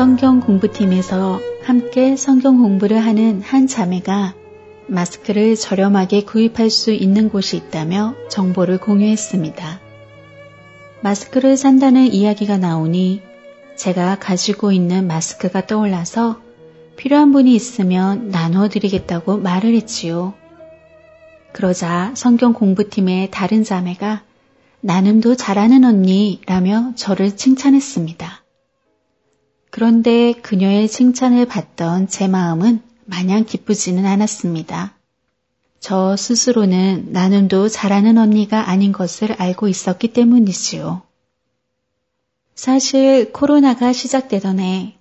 성경 공부팀에서 함께 성경 공부를 하는 한 자매가 마스크를 저렴하게 구입할 수 있는 곳이 있다며 정보를 공유했습니다. 마스크를 산다는 이야기가 나오니 제가 가지고 있는 마스크가 떠올라서 필요한 분이 있으면 나누어 드리겠다고 말을 했지요. 그러자 성경 공부팀의 다른 자매가 나눔도 잘하는 언니 라며 저를 칭찬했습니다. 그런데 그녀의 칭찬을 받던 제 마음은 마냥 기쁘지는 않았습니다. 저 스스로는 나눔도 잘하는 언니가 아닌 것을 알고 있었기 때문이지요. 사실 코로나가 시작되던 해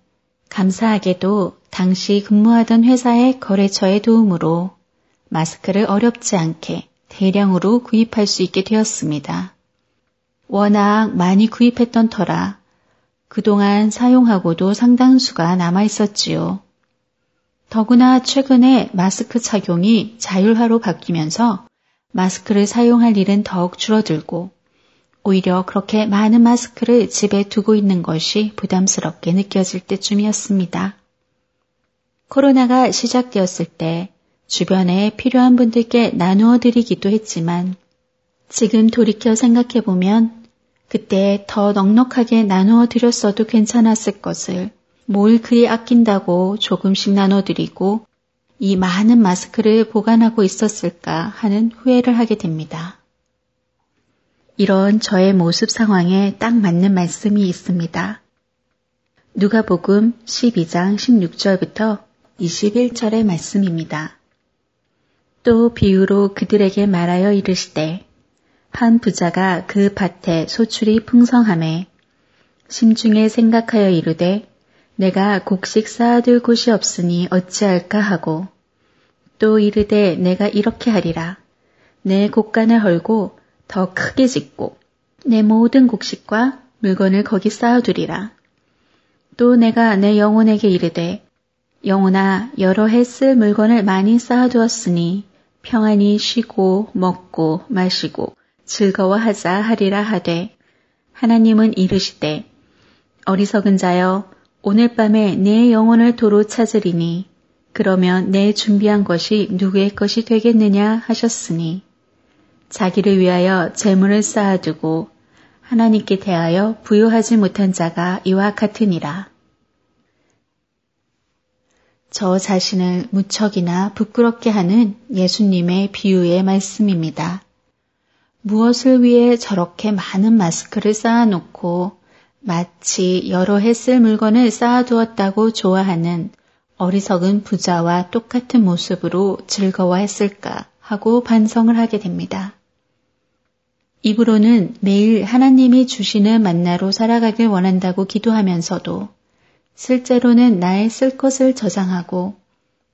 감사하게도 당시 근무하던 회사의 거래처의 도움으로 마스크를 어렵지 않게 대량으로 구입할 수 있게 되었습니다. 워낙 많이 구입했던 터라 그동안 사용하고도 상당수가 남아 있었지요. 더구나 최근에 마스크 착용이 자율화로 바뀌면서 마스크를 사용할 일은 더욱 줄어들고 오히려 그렇게 많은 마스크를 집에 두고 있는 것이 부담스럽게 느껴질 때쯤이었습니다. 코로나가 시작되었을 때 주변에 필요한 분들께 나누어 드리기도 했지만 지금 돌이켜 생각해보면 그때 더 넉넉하게 나누어 드렸어도 괜찮았을 것을 뭘 그리 아낀다고 조금씩 나눠 드리고 이 많은 마스크를 보관하고 있었을까 하는 후회를 하게 됩니다. 이런 저의 모습 상황에 딱 맞는 말씀이 있습니다. 누가복음 12장 16절부터 21절의 말씀입니다. 또 비유로 그들에게 말하여 이르시되 한 부자가 그 밭에 소출이 풍성함에 심중에 생각하여 이르되 내가 곡식 쌓아둘 곳이 없으니 어찌할까 하고 또 이르되 내가 이렇게 하리라. 내 곡간을 헐고 더 크게 짓고 내 모든 곡식과 물건을 거기 쌓아두리라. 또 내가 내 영혼에게 이르되 영혼아 여러 해 쓸 물건을 많이 쌓아두었으니 평안히 쉬고 먹고 마시고 즐거워하자 하리라 하되 하나님은 이르시되 어리석은 자여 오늘 밤에 내 영혼을 도로 찾으리니 그러면 내 준비한 것이 누구의 것이 되겠느냐 하셨으니 자기를 위하여 재물을 쌓아두고 하나님께 대하여 부여하지 못한 자가 이와 같으니라. 저 자신을 무척이나 부끄럽게 하는 예수님의 비유의 말씀입니다. 무엇을 위해 저렇게 많은 마스크를 쌓아놓고 마치 여러 해 쓸 물건을 쌓아두었다고 좋아하는 어리석은 부자와 똑같은 모습으로 즐거워했을까 하고 반성을 하게 됩니다. 입으로는 매일 하나님이 주시는 만나로 살아가길 원한다고 기도하면서도 실제로는 나의 쓸 것을 저장하고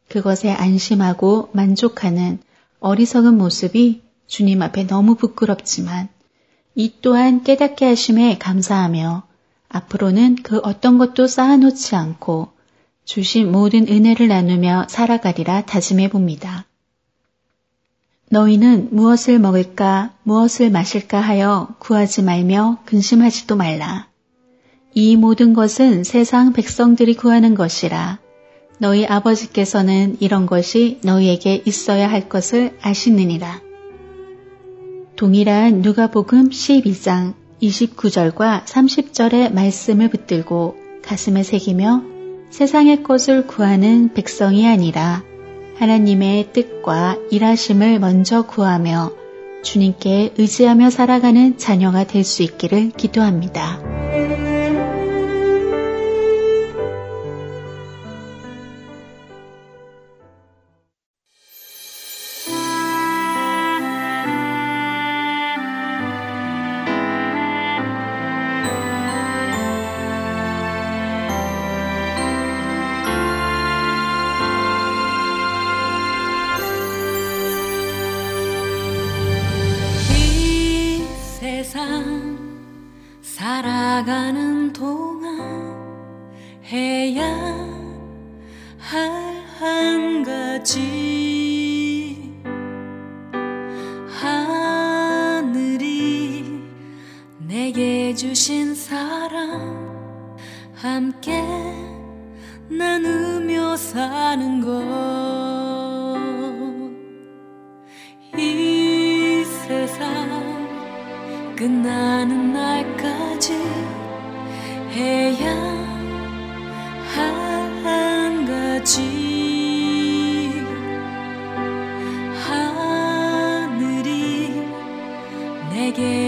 그것에 안심하고 만족하는 어리석은 모습이 주님 앞에 너무 부끄럽지만 이 또한 깨닫게 하심에 감사하며 앞으로는 그 어떤 것도 쌓아놓지 않고 주신 모든 은혜를 나누며 살아가리라 다짐해 봅니다. 너희는 무엇을 먹을까, 무엇을 마실까 하여 구하지 말며 근심하지도 말라. 이 모든 것은 세상 백성들이 구하는 것이라. 너희 아버지께서는 이런 것이 너희에게 있어야 할 것을 아시느니라. 동일한 누가복음 12장 29절과 30절의 말씀을 붙들고 가슴에 새기며 세상의 것을 구하는 백성이 아니라 하나님의 뜻과 일하심을 먼저 구하며 주님께 의지하며 살아가는 자녀가 될 수 있기를 기도합니다.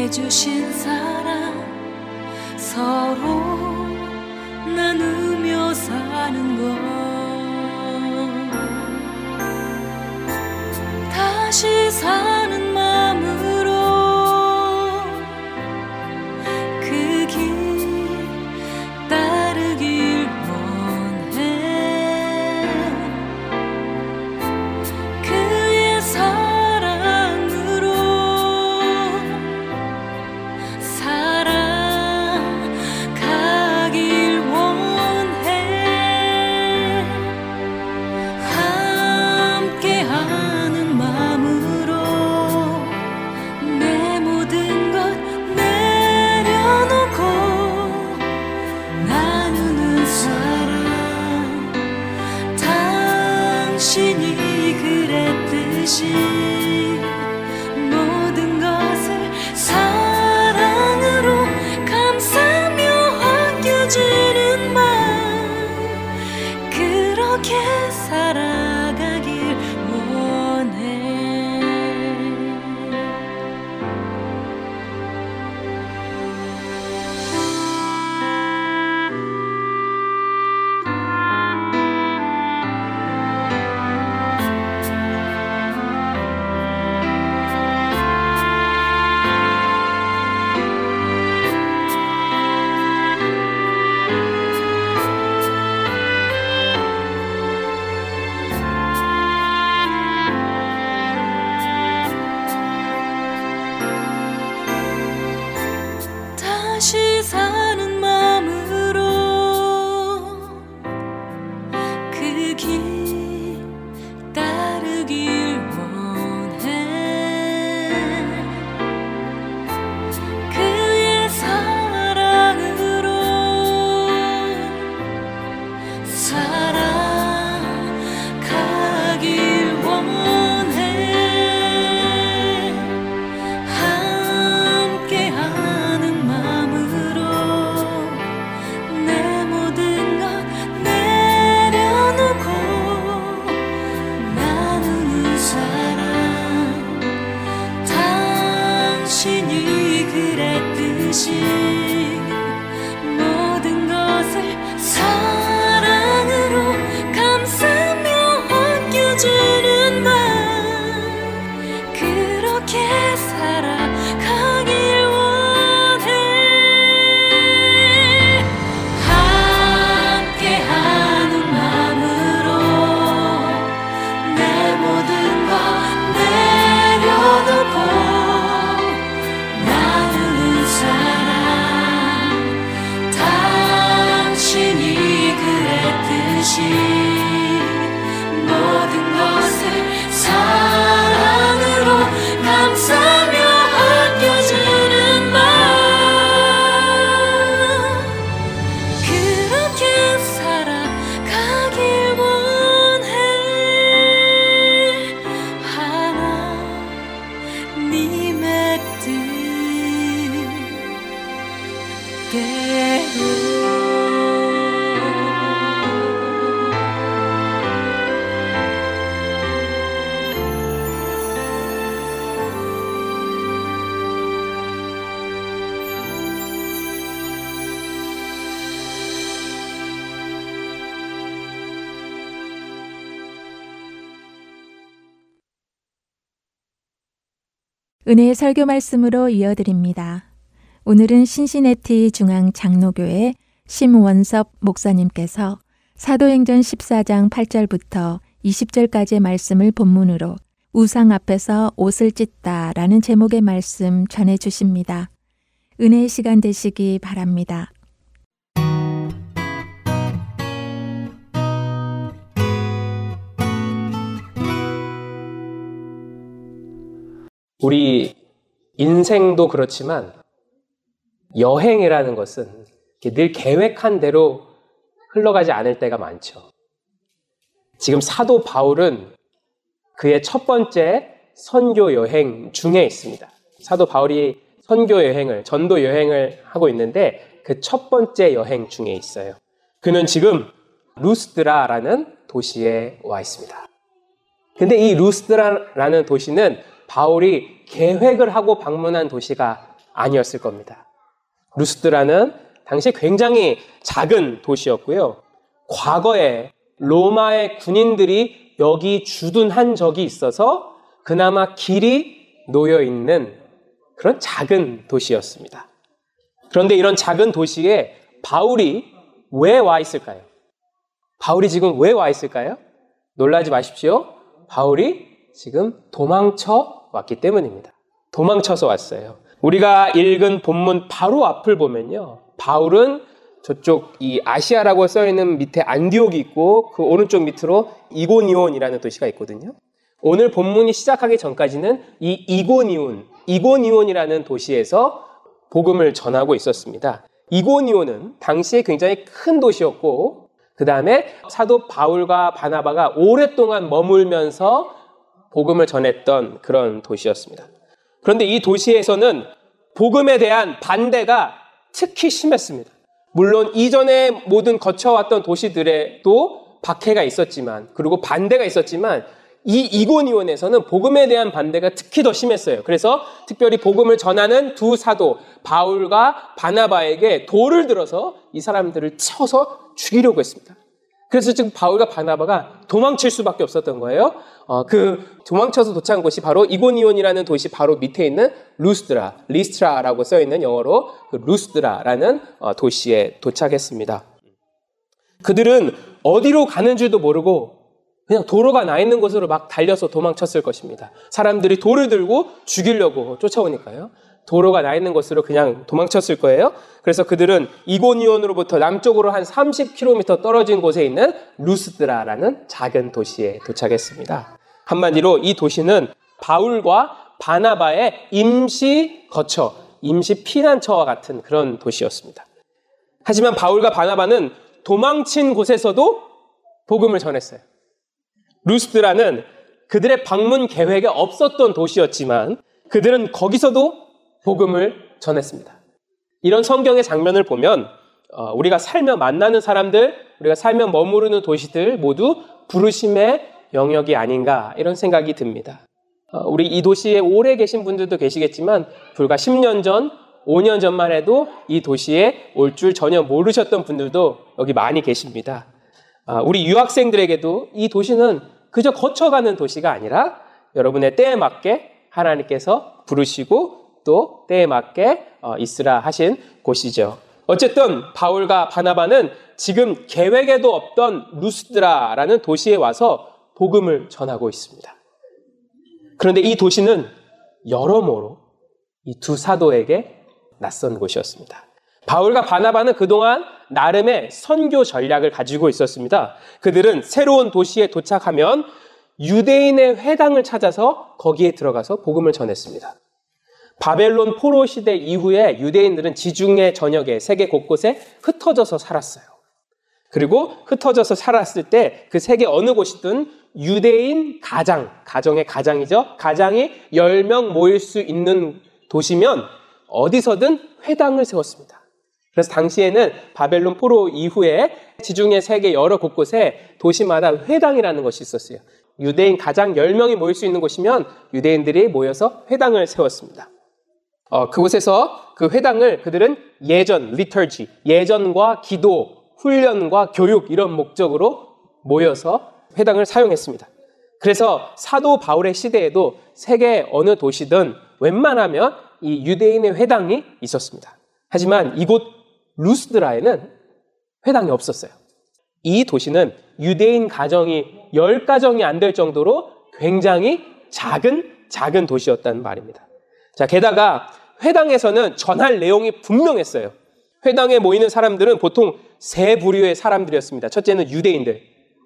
주신 사랑 서로 은혜의 설교 말씀으로 이어드립니다. 오늘은 신시내티 중앙 장로교회 심원섭 목사님께서 사도행전 14장 8절부터 20절까지의 말씀을 본문으로 우상 앞에서 옷을 찢다 라는 제목의 말씀 전해 주십니다. 은혜의 시간 되시기 바랍니다. 우리 인생도 그렇지만 여행이라는 것은 늘 계획한 대로 흘러가지 않을 때가 많죠. 지금 사도 바울은 그의 첫 번째 선교 여행 중에 있습니다. 사도 바울이 선교 여행을, 전도 여행을 하고 있는데 그 첫 번째 여행 중에 있어요. 그는 지금 루스드라라는 도시에 와 있습니다. 근데 이 루스드라라는 도시는 바울이 계획을 하고 방문한 도시가 아니었을 겁니다. 루스드라는 당시 굉장히 작은 도시였고요. 과거에 로마의 군인들이 여기 주둔한 적이 있어서 그나마 길이 놓여 있는 그런 작은 도시였습니다. 그런데 이런 작은 도시에 바울이 왜 와 있을까요? 바울이 지금 왜 와 있을까요? 놀라지 마십시오. 바울이 지금 도망쳐 왔기 때문입니다. 도망쳐서 왔어요. 우리가 읽은 본문 바로 앞을 보면요. 바울은 저쪽 이 아시아라고 써 있는 밑에 안디옥이 있고 그 오른쪽 밑으로 이고니온이라는 도시가 있거든요. 오늘 본문이 시작하기 전까지는 이 이고니온, 이고니온이라는 도시에서 복음을 전하고 있었습니다. 이고니온은 당시에 굉장히 큰 도시였고 그 다음에 사도 바울과 바나바가 오랫동안 머물면서 복음을 전했던 그런 도시였습니다. 그런데 이 도시에서는 복음에 대한 반대가 특히 심했습니다. 물론 이전에 모든 거쳐왔던 도시들에도 박해가 있었지만, 그리고 반대가 있었지만, 이 이고니온에서는 복음에 대한 반대가 특히 더 심했어요. 그래서 특별히 복음을 전하는 두 사도, 바울과 바나바에게 돌을 들어서 이 사람들을 쳐서 죽이려고 했습니다. 그래서 지금 바울과 바나바가 도망칠 수밖에 없었던 거예요. 어, 그 도망쳐서 도착한 곳이 바로 이고니온이라는 도시 바로 밑에 있는 루스드라, 리스트라라고 써 있는 영어로 그 루스드라라는 어, 도시에 도착했습니다. 그들은 어디로 가는 줄도 모르고 그냥 도로가 나 있는 곳으로 막 달려서 도망쳤을 것입니다. 사람들이 돌을 들고 죽이려고 쫓아오니까요. 도로가 나 있는 곳으로 그냥 도망쳤을 거예요. 그래서 그들은 이고니온으로부터 남쪽으로 한 30km 떨어진 곳에 있는 루스드라라는 작은 도시에 도착했습니다. 한마디로 이 도시는 바울과 바나바의 임시 거처, 임시 피난처와 같은 그런 도시였습니다. 하지만 바울과 바나바는 도망친 곳에서도 복음을 전했어요. 루스드라는 그들의 방문 계획에 없었던 도시였지만 그들은 거기서도 복음을 전했습니다. 이런 성경의 장면을 보면 어, 우리가 살며 만나는 사람들, 우리가 살며 머무르는 도시들 모두 부르심의 영역이 아닌가 이런 생각이 듭니다. 어, 우리 이 도시에 오래 계신 분들도 계시겠지만 불과 10년 전, 5년 전만 해도 이 도시에 올 줄 전혀 모르셨던 분들도 여기 많이 계십니다. 어, 우리 유학생들에게도 이 도시는 그저 거쳐가는 도시가 아니라 여러분의 때에 맞게 하나님께서 부르시고 또 때에 맞게 어, 있으라 하신 곳이죠. 어쨌든 바울과 바나바는 지금 계획에도 없던 루스드라라는 도시에 와서 복음을 전하고 있습니다. 그런데 이 도시는 여러모로 이 두 사도에게 낯선 곳이었습니다. 바울과 바나바는 그동안 나름의 선교 전략을 가지고 있었습니다. 그들은 새로운 도시에 도착하면 유대인의 회당을 찾아서 거기에 들어가서 복음을 전했습니다. 바벨론 포로 시대 이후에 유대인들은 지중해 전역에 세계 곳곳에 흩어져서 살았어요. 그리고 흩어져서 살았을 때 그 세계 어느 곳이든 유대인 가장, 가정의 가장이죠. 가장이 10명 모일 수 있는 도시면 어디서든 회당을 세웠습니다. 그래서 당시에는 바벨론 포로 이후에 지중해 세계 여러 곳곳에 도시마다 회당이라는 것이 있었어요. 유대인 가장 10명이 모일 수 있는 곳이면 유대인들이 모여서 회당을 세웠습니다. 어, 그곳에서 그 회당을 그들은 예전, 리터지, 예전과 기도, 훈련과 교육 이런 목적으로 모여서 회당을 사용했습니다. 그래서 사도 바울의 시대에도 세계 어느 도시든 웬만하면 이 유대인의 회당이 있었습니다. 하지만 이곳 루스드라에는 회당이 없었어요. 이 도시는 유대인 가정이 10가정이 안 될 정도로 굉장히 작은, 작은 도시였다는 말입니다. 자, 게다가 회당에서는 전할 내용이 분명했어요. 회당에 모이는 사람들은 보통 세 부류의 사람들이었습니다. 첫째는 유대인들,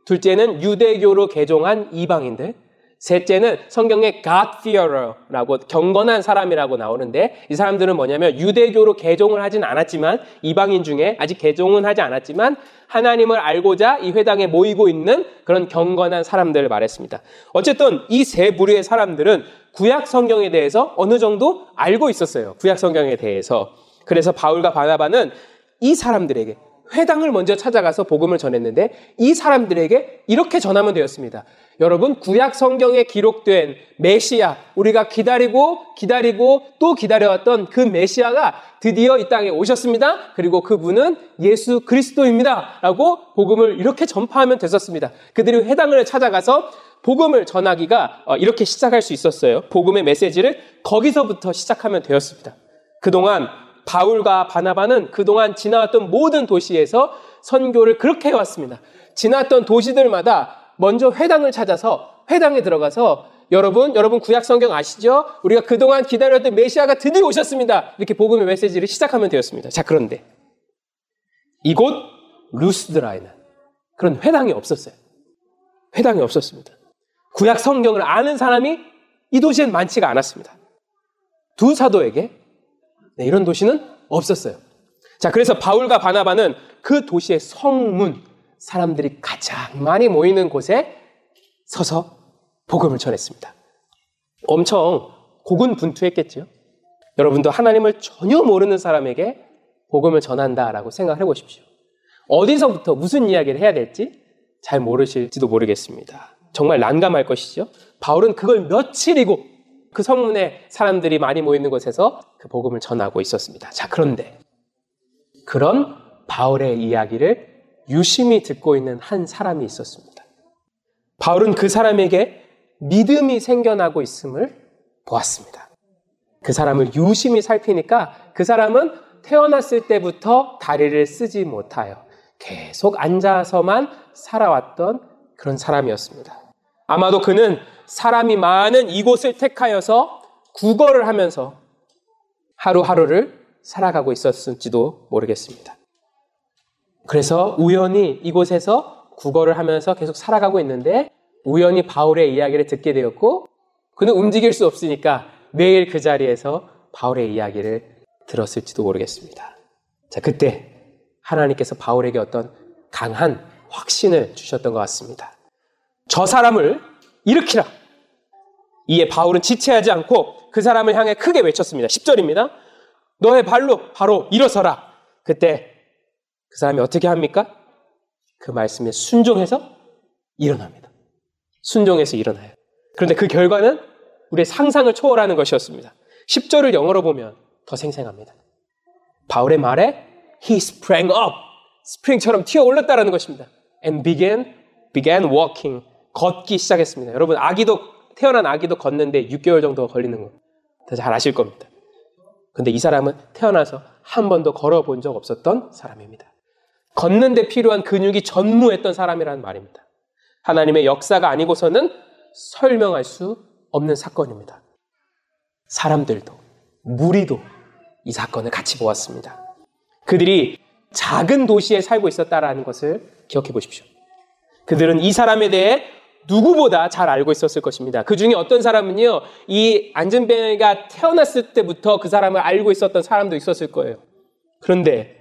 둘째는 유대교로 개종한 이방인들, 셋째는 성경에 God-fearer라고 경건한 사람이라고 나오는데 이 사람들은 뭐냐면 유대교로 개종을 하진 않았지만 이방인 중에 아직 개종은 하지 않았지만 하나님을 알고자 이 회당에 모이고 있는 그런 경건한 사람들을 말했습니다. 어쨌든 이 세 부류의 사람들은 구약 성경에 대해서 어느 정도 알고 있었어요. 구약 성경에 대해서. 그래서 바울과 바나바는 이 사람들에게 회당을 먼저 찾아가서 복음을 전했는데 이 사람들에게 이렇게 전하면 되었습니다. 여러분 구약 성경에 기록된 메시아 우리가 기다리고 기다리고 또 기다려왔던 그 메시아가 드디어 이 땅에 오셨습니다. 그리고 그분은 예수 그리스도입니다 라고 복음을 이렇게 전파하면 됐었습니다. 그들이 회당을 찾아가서 복음을 전하기가 어, 이렇게 시작할 수 있었어요. 복음의 메시지를 거기서부터 시작하면 되었습니다. 그동안 바울과 바나바는 그동안 지나왔던 모든 도시에서 선교를 그렇게 해왔습니다. 지나왔던 도시들마다 먼저 회당을 찾아서 회당에 들어가서 여러분, 여러분 구약 성경 아시죠? 우리가 그동안 기다렸던 메시아가 드디어 오셨습니다. 이렇게 복음의 메시지를 시작하면 되었습니다. 자, 그런데 이곳 루스드라에는 그런 회당이 없었어요. 회당이 없었습니다. 구약 성경을 아는 사람이 이 도시엔 많지가 않았습니다. 두 사도에게 네, 이런 도시는 없었어요. 자, 그래서 바울과 바나바는 그 도시의 성문, 사람들이 가장 많이 모이는 곳에 서서 복음을 전했습니다. 엄청 고군분투했겠죠. 여러분도 하나님을 전혀 모르는 사람에게 복음을 전한다라고 생각을 해보십시오. 어디서부터 무슨 이야기를 해야 될지 잘 모르실지도 모르겠습니다. 정말 난감할 것이죠. 바울은 그걸 며칠이고 그 성문에 사람들이 많이 모이는 곳에서 그 복음을 전하고 있었습니다. 자, 그런데 그런 바울의 이야기를 유심히 듣고 있는 한 사람이 있었습니다. 바울은 그 사람에게 믿음이 생겨나고 있음을 보았습니다. 그 사람을 유심히 살피니까 그 사람은 태어났을 때부터 다리를 쓰지 못하여 계속 앉아서만 살아왔던 그런 사람이었습니다. 아마도 그는 사람이 많은 이곳을 택하여서 구걸을 하면서 하루하루를 살아가고 있었을지도 모르겠습니다. 그래서 우연히 이곳에서 구걸을 하면서 계속 살아가고 있는데 우연히 바울의 이야기를 듣게 되었고 그는 움직일 수 없으니까 매일 그 자리에서 바울의 이야기를 들었을지도 모르겠습니다. 자, 그때 하나님께서 바울에게 어떤 강한 확신을 주셨던 것 같습니다. 저 사람을 일으키라. 이에 바울은 지체하지 않고 그 사람을 향해 크게 외쳤습니다. 10절입니다. 너의 발로 바로 일어서라. 그때 그 사람이 어떻게 합니까? 그 말씀에 순종해서 일어납니다. 순종해서 일어나요. 그런데 그 결과는 우리의 상상을 초월하는 것이었습니다. 10절을 영어로 보면 더 생생합니다. 바울의 말에 he sprang up. 스프링처럼 튀어 올랐다라는 것입니다. and began began walking. 걷기 시작했습니다. 여러분 아기도 태어난 아기도 걷는데 6개월 정도 걸리는 거. 잘 아실 겁니다. 근데 이 사람은 태어나서 한 번도 걸어본 적 없었던 사람입니다. 걷는데 필요한 근육이 전무했던 사람이라는 말입니다. 하나님의 역사가 아니고서는 설명할 수 없는 사건입니다. 사람들도, 무리도 이 사건을 같이 보았습니다. 그들이 작은 도시에 살고 있었다라는 것을 기억해 보십시오. 그들은 이 사람에 대해 누구보다 잘 알고 있었을 것입니다. 그 중에 어떤 사람은요, 이 안전뱅이가 태어났을 때부터 그 사람을 알고 있었던 사람도 있었을 거예요. 그런데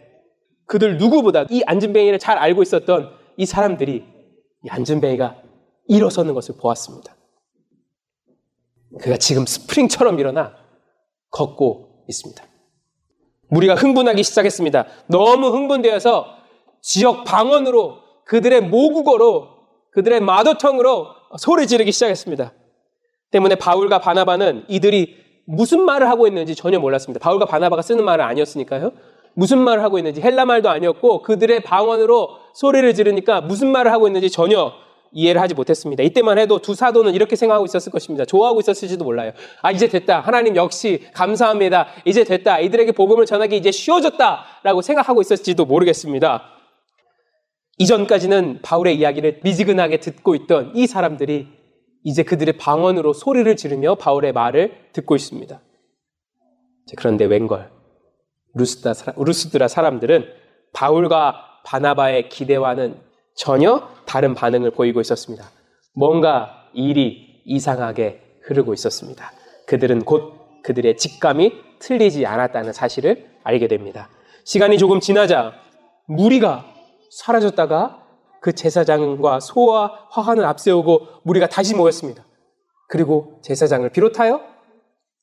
그들 누구보다 이 안전뱅이를 잘 알고 있었던 이 사람들이 이 안전뱅이가 일어서는 것을 보았습니다. 그가 지금 스프링처럼 일어나 걷고 있습니다. 무리가 흥분하기 시작했습니다. 너무 흥분되어서 지역 방언으로 그들의 모국어로 그들의 마더텅으로 소리 지르기 시작했습니다. 때문에 바울과 바나바는 이들이 무슨 말을 하고 있는지 전혀 몰랐습니다. 바울과 바나바가 쓰는 말은 아니었으니까요. 무슨 말을 하고 있는지 헬라 말도 아니었고 그들의 방언으로 소리를 지르니까 무슨 말을 하고 있는지 전혀 이해를 하지 못했습니다. 이때만 해도 두 사도는 이렇게 생각하고 있었을 것입니다. 좋아하고 있었을지도 몰라요. 아, 이제 됐다. 하나님 역시 감사합니다. 이제 됐다. 이들에게 복음을 전하기 이제 쉬워졌다. 라고 생각하고 있었을지도 모르겠습니다. 이전까지는 바울의 이야기를 미지근하게 듣고 있던 이 사람들이 이제 그들의 방언으로 소리를 지르며 바울의 말을 듣고 있습니다. 그런데 웬걸 루스드라 사람들은 바울과 바나바의 기대와는 전혀 다른 반응을 보이고 있었습니다. 뭔가 일이 이상하게 흐르고 있었습니다. 그들은 곧 그들의 직감이 틀리지 않았다는 사실을 알게 됩니다. 시간이 조금 지나자 무리가 사라졌다가 그 제사장과 소와 화관을 앞세우고 무리가 다시 모였습니다. 그리고 제사장을 비롯하여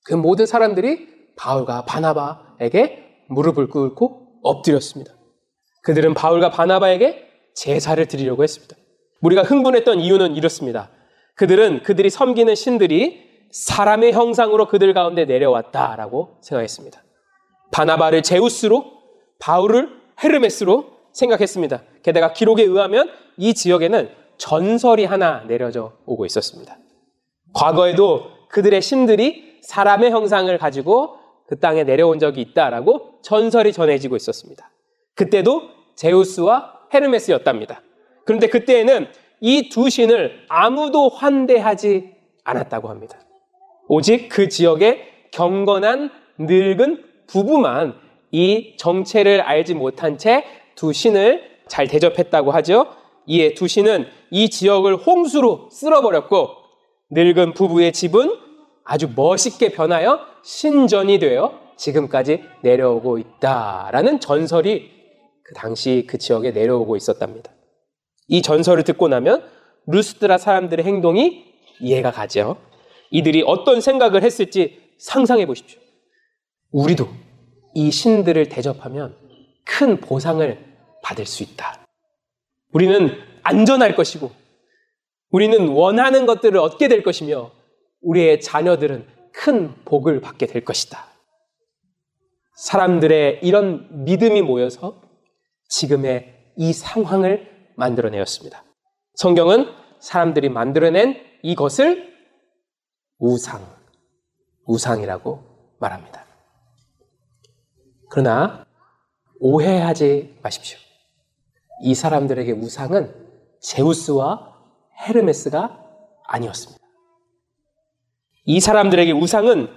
그 모든 사람들이 바울과 바나바에게 무릎을 꿇고 엎드렸습니다. 그들은 바울과 바나바에게 제사를 드리려고 했습니다. 우리가 흥분했던 이유는 이렇습니다. 그들은 그들이 섬기는 신들이 사람의 형상으로 그들 가운데 내려왔다라고 생각했습니다. 바나바를 제우스로, 바울을 헤르메스로 생각했습니다. 게다가 기록에 의하면 이 지역에는 전설이 하나 내려져 오고 있었습니다. 과거에도 그들의 신들이 사람의 형상을 가지고 그 땅에 내려온 적이 있다라고 전설이 전해지고 있었습니다. 그때도 제우스와 헤르메스였답니다. 그런데 그때에는 이 두 신을 아무도 환대하지 않았다고 합니다. 오직 그 지역의 경건한 늙은 부부만 이 정체를 알지 못한 채 두 신을 잘 대접했다고 하죠. 이에 두 신은 이 지역을 홍수로 쓸어버렸고 늙은 부부의 집은 아주 멋있게 변하여 신전이 되어 지금까지 내려오고 있다라는 전설이 그 당시 그 지역에 내려오고 있었답니다. 이 전설을 듣고 나면 루스드라 사람들의 행동이 이해가 가죠. 이들이 어떤 생각을 했을지 상상해 보십시오. 우리도 이 신들을 대접하면 큰 보상을 받을 수 있다. 우리는 안전할 것이고, 우리는 원하는 것들을 얻게 될 것이며, 우리의 자녀들은 큰 복을 받게 될 것이다. 사람들의 이런 믿음이 모여서 지금의 이 상황을 만들어내었습니다. 성경은 사람들이 만들어낸 이것을 우상, 우상이라고 말합니다. 그러나 오해하지 마십시오. 이 사람들에게 우상은 제우스와 헤르메스가 아니었습니다. 이 사람들에게 우상은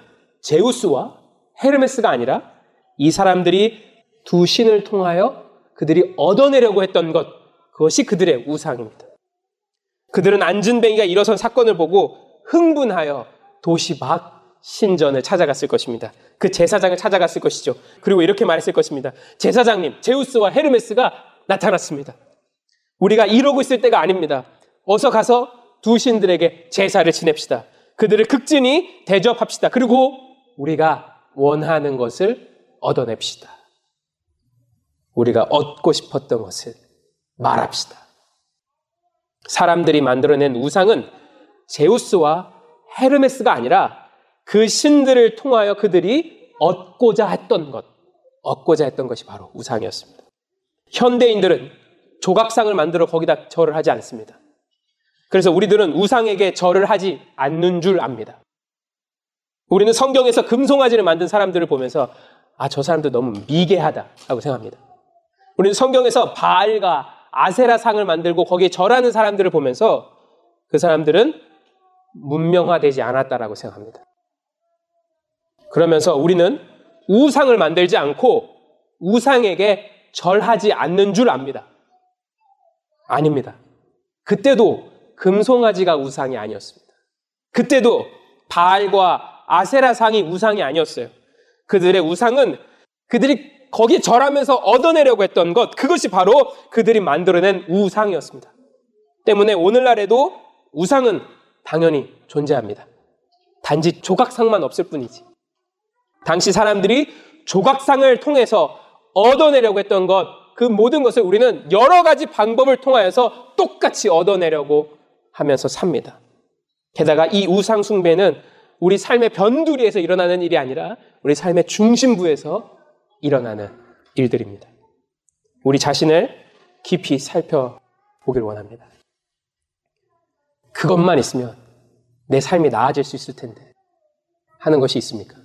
제우스와 헤르메스가 아니라 이 사람들이 두 신을 통하여 그들이 얻어내려고 했던 것, 그것이 그들의 우상입니다. 그들은 안진뱅이가 일어선 사건을 보고 흥분하여 도시 밖 신전을 찾아갔을 것입니다. 그 제사장을 찾아갔을 것이죠. 그리고 이렇게 말했을 것입니다. 제사장님, 제우스와 헤르메스가 나타났습니다. 우리가 이러고 있을 때가 아닙니다. 어서 가서 두 신들에게 제사를 지냅시다. 그들을 극진히 대접합시다. 그리고 우리가 원하는 것을 얻어냅시다. 우리가 얻고 싶었던 것을 말합시다. 사람들이 만들어낸 우상은 제우스와 헤르메스가 아니라 그 신들을 통하여 그들이 얻고자 했던 것, 얻고자 했던 것이 바로 우상이었습니다. 현대인들은 조각상을 만들어 거기다 절을 하지 않습니다. 그래서 우리들은 우상에게 절을 하지 않는 줄 압니다. 우리는 성경에서 금송아지를 만든 사람들을 보면서 아, 저 사람들 너무 미개하다 라고 생각합니다. 우리는 성경에서 바알과 아세라 상을 만들고 거기에 절하는 사람들을 보면서 그 사람들은 문명화되지 않았다라고 생각합니다. 그러면서 우리는 우상을 만들지 않고 우상에게 절하지 않는 줄 압니다. 아닙니다. 그때도 금송아지가 우상이 아니었습니다. 그때도 바알과 아세라 상이 우상이 아니었어요. 그들의 우상은 그들이 거기에 절하면서 얻어내려고 했던 것, 그것이 바로 그들이 만들어낸 우상이었습니다. 때문에 오늘날에도 우상은 당연히 존재합니다. 단지 조각상만 없을 뿐이지. 당시 사람들이 조각상을 통해서 얻어내려고 했던 것, 그 모든 것을 우리는 여러 가지 방법을 통하여서 똑같이 얻어내려고 하면서 삽니다. 게다가 이 우상숭배는 우리 삶의 변두리에서 일어나는 일이 아니라 우리 삶의 중심부에서 일어나는 일들입니다. 우리 자신을 깊이 살펴보길 원합니다. 그것만 있으면 내 삶이 나아질 수 있을 텐데 하는 것이 있습니까?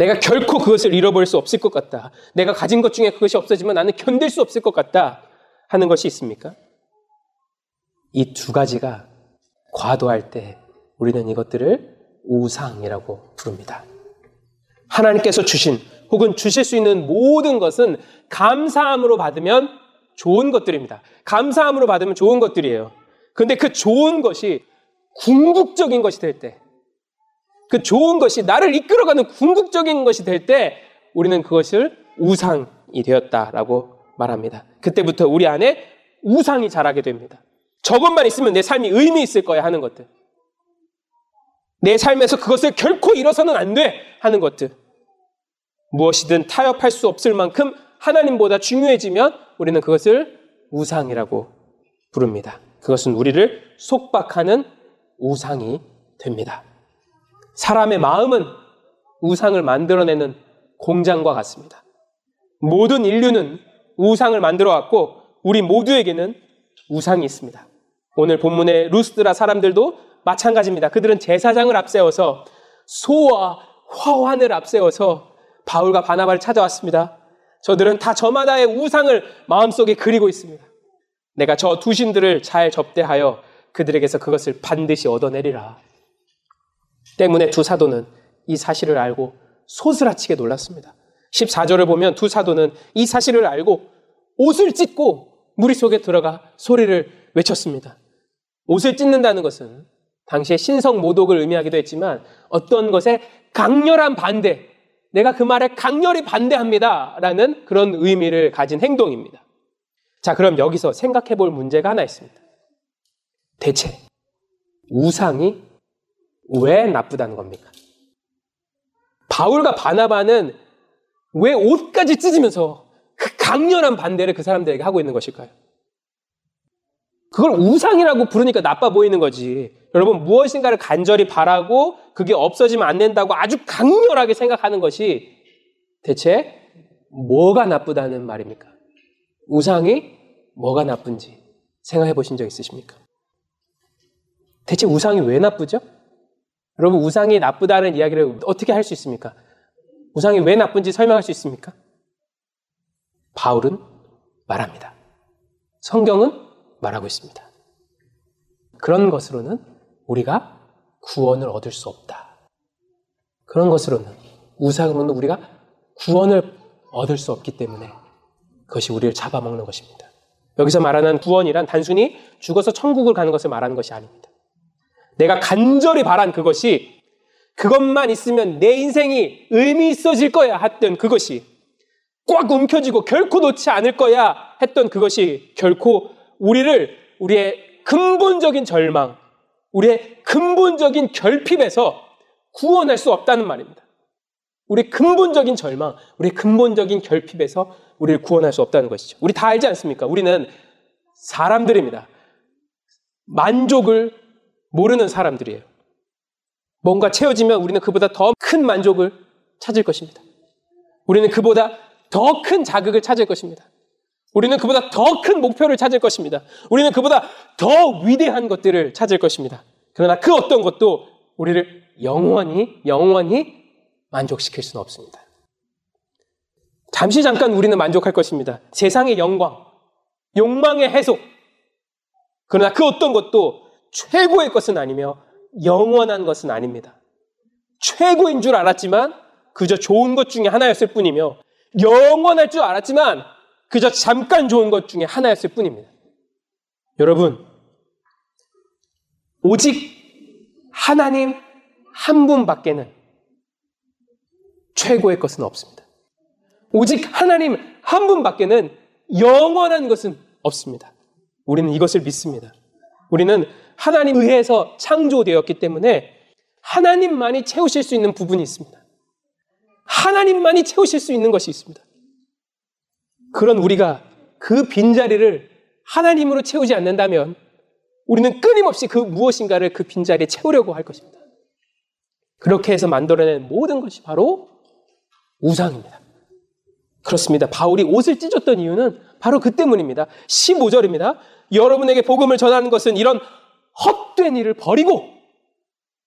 내가 결코 그것을 잃어버릴 수 없을 것 같다. 내가 가진 것 중에 그것이 없어지면 나는 견딜 수 없을 것 같다. 하는 것이 있습니까? 이 두 가지가 과도할 때 우리는 이것들을 우상이라고 부릅니다. 하나님께서 주신 혹은 주실 수 있는 모든 것은 감사함으로 받으면 좋은 것들입니다. 감사함으로 받으면 좋은 것들이에요. 근데 그 좋은 것이 궁극적인 것이 될 때, 그 좋은 것이 나를 이끌어가는 궁극적인 것이 될 때, 우리는 그것을 우상이 되었다라고 말합니다. 그때부터 우리 안에 우상이 자라게 됩니다. 저것만 있으면 내 삶이 의미 있을 거야 하는 것들. 내 삶에서 그것을 결코 잃어서는 안 돼 하는 것들. 무엇이든 타협할 수 없을 만큼 하나님보다 중요해지면 우리는 그것을 우상이라고 부릅니다. 그것은 우리를 속박하는 우상이 됩니다. 사람의 마음은 우상을 만들어내는 공장과 같습니다. 모든 인류는 우상을 만들어 왔고 우리 모두에게는 우상이 있습니다. 오늘 본문의 루스드라 사람들도 마찬가지입니다. 그들은 제사장을 앞세워서 소와 화환을 앞세워서 바울과 바나바를 찾아왔습니다. 저들은 다 저마다의 우상을 마음속에 그리고 있습니다. 내가 저 두 신들을 잘 접대하여 그들에게서 그것을 반드시 얻어내리라. 때문에 두 사도는 이 사실을 알고 소스라치게 놀랐습니다. 14절을 보면 두 사도는 이 사실을 알고 옷을 찢고 무리 속에 들어가 소리를 외쳤습니다. 옷을 찢는다는 것은 당시에 신성 모독을 의미하기도 했지만 어떤 것에 강렬한 반대, 내가 그 말에 강렬히 반대합니다. 라는 그런 의미를 가진 행동입니다. 자, 그럼 여기서 생각해 볼 문제가 하나 있습니다. 대체 우상이 왜 나쁘다는 겁니까? 바울과 바나바는 왜 옷까지 찢으면서 그 강렬한 반대를 그 사람들에게 하고 있는 것일까요? 그걸 우상이라고 부르니까 나빠 보이는 거지. 여러분, 무엇인가를 간절히 바라고 그게 없어지면 안 된다고 아주 강렬하게 생각하는 것이 대체 뭐가 나쁘다는 말입니까? 우상이 뭐가 나쁜지 생각해 보신 적 있으십니까? 대체 우상이 왜 나쁘죠? 여러분, 우상이 나쁘다는 이야기를 어떻게 할 수 있습니까? 우상이 왜 나쁜지 설명할 수 있습니까? 바울은 말합니다. 성경은 말하고 있습니다. 그런 것으로는 우리가 구원을 얻을 수 없다. 그런 것으로는, 우상으로는 우리가 구원을 얻을 수 없기 때문에 그것이 우리를 잡아먹는 것입니다. 여기서 말하는 구원이란 단순히 죽어서 천국을 가는 것을 말하는 것이 아닙니다. 내가 간절히 바란 그것이 그것만 있으면 내 인생이 의미 있어질 거야 했던 그것이 꽉 움켜쥐고 결코 놓지 않을 거야 했던 그것이 결코 우리를 우리의 근본적인 절망, 우리의 근본적인 결핍에서 구원할 수 없다는 말입니다. 우리 근본적인 절망, 우리 근본적인 결핍에서 우리를 구원할 수 없다는 것이죠. 우리 다 알지 않습니까? 우리는 사람들입니다. 만족을 모르는 사람들이에요. 뭔가 채워지면 우리는 그보다 더 큰 만족을 찾을 것입니다. 우리는 그보다 더 큰 자극을 찾을 것입니다. 우리는 그보다 더 큰 목표를 찾을 것입니다. 우리는 그보다 더 위대한 것들을 찾을 것입니다. 그러나 그 어떤 것도 우리를 영원히, 영원히 만족시킬 수는 없습니다. 잠시 잠깐 우리는 만족할 것입니다. 세상의 영광, 욕망의 해소. 그러나 그 어떤 것도 최고의 것은 아니며 영원한 것은 아닙니다. 최고인 줄 알았지만 그저 좋은 것 중에 하나였을 뿐이며 영원할 줄 알았지만 그저 잠깐 좋은 것 중에 하나였을 뿐입니다. 여러분, 오직 하나님 한 분밖에는 최고의 것은 없습니다. 오직 하나님 한 분밖에는 영원한 것은 없습니다. 우리는 이것을 믿습니다. 우리는 하나님 의해서 창조되었기 때문에 하나님만이 채우실 수 있는 부분이 있습니다. 하나님만이 채우실 수 있는 것이 있습니다. 그런 우리가 그 빈자리를 하나님으로 채우지 않는다면 우리는 끊임없이 그 무엇인가를 그 빈자리에 채우려고 할 것입니다. 그렇게 해서 만들어낸 모든 것이 바로 우상입니다. 그렇습니다. 바울이 옷을 찢었던 이유는 바로 그 때문입니다. 15절입니다. 여러분에게 복음을 전하는 것은 이런 헛된 일을 버리고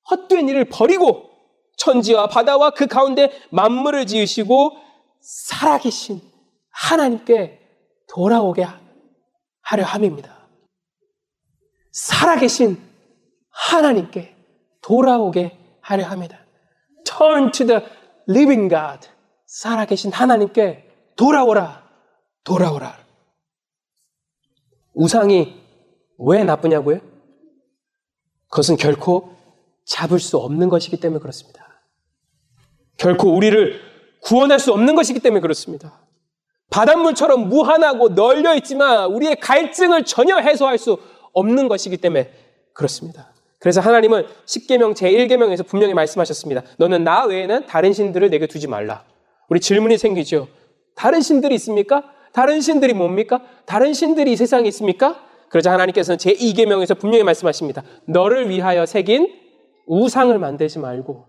헛된 일을 버리고 천지와 바다와 그 가운데 만물을 지으시고 살아계신 하나님께 돌아오게 하려 함입니다. 살아계신 하나님께 돌아오게 하려 합니다. Turn to the living God, 살아계신 하나님께 돌아오라, 돌아오라. 우상이 왜 나쁘냐고요? 그것은 결코 잡을 수 없는 것이기 때문에 그렇습니다. 결코 우리를 구원할 수 없는 것이기 때문에 그렇습니다. 바닷물처럼 무한하고 널려 있지만 우리의 갈증을 전혀 해소할 수 없는 것이기 때문에 그렇습니다. 그래서 하나님은 10계명 제1계명에서 분명히 말씀하셨습니다. 너는 나 외에는 다른 신들을 내게 두지 말라. 우리 질문이 생기죠. 다른 신들이 있습니까? 다른 신들이 뭡니까? 다른 신들이 이 세상에 있습니까? 그러자 하나님께서는 제2계명에서 분명히 말씀하십니다. 너를 위하여 새긴 우상을 만들지 말고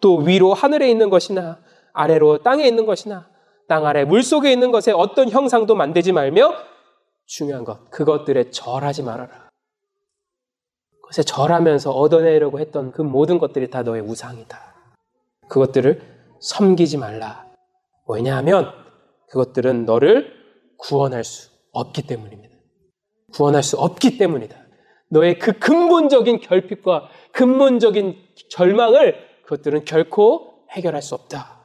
또 위로 하늘에 있는 것이나 아래로 땅에 있는 것이나 땅 아래 물 속에 있는 것에 어떤 형상도 만들지 말며 중요한 것 그것들에 절하지 말아라. 그것에 절하면서 얻어내려고 했던 그 모든 것들이 다 너의 우상이다. 그것들을 섬기지 말라. 왜냐하면 그것들은 너를 구원할 수 없기 때문입니다. 구원할 수 없기 때문이다. 너의 그 근본적인 결핍과 근본적인 절망을 그것들은 결코 해결할 수 없다.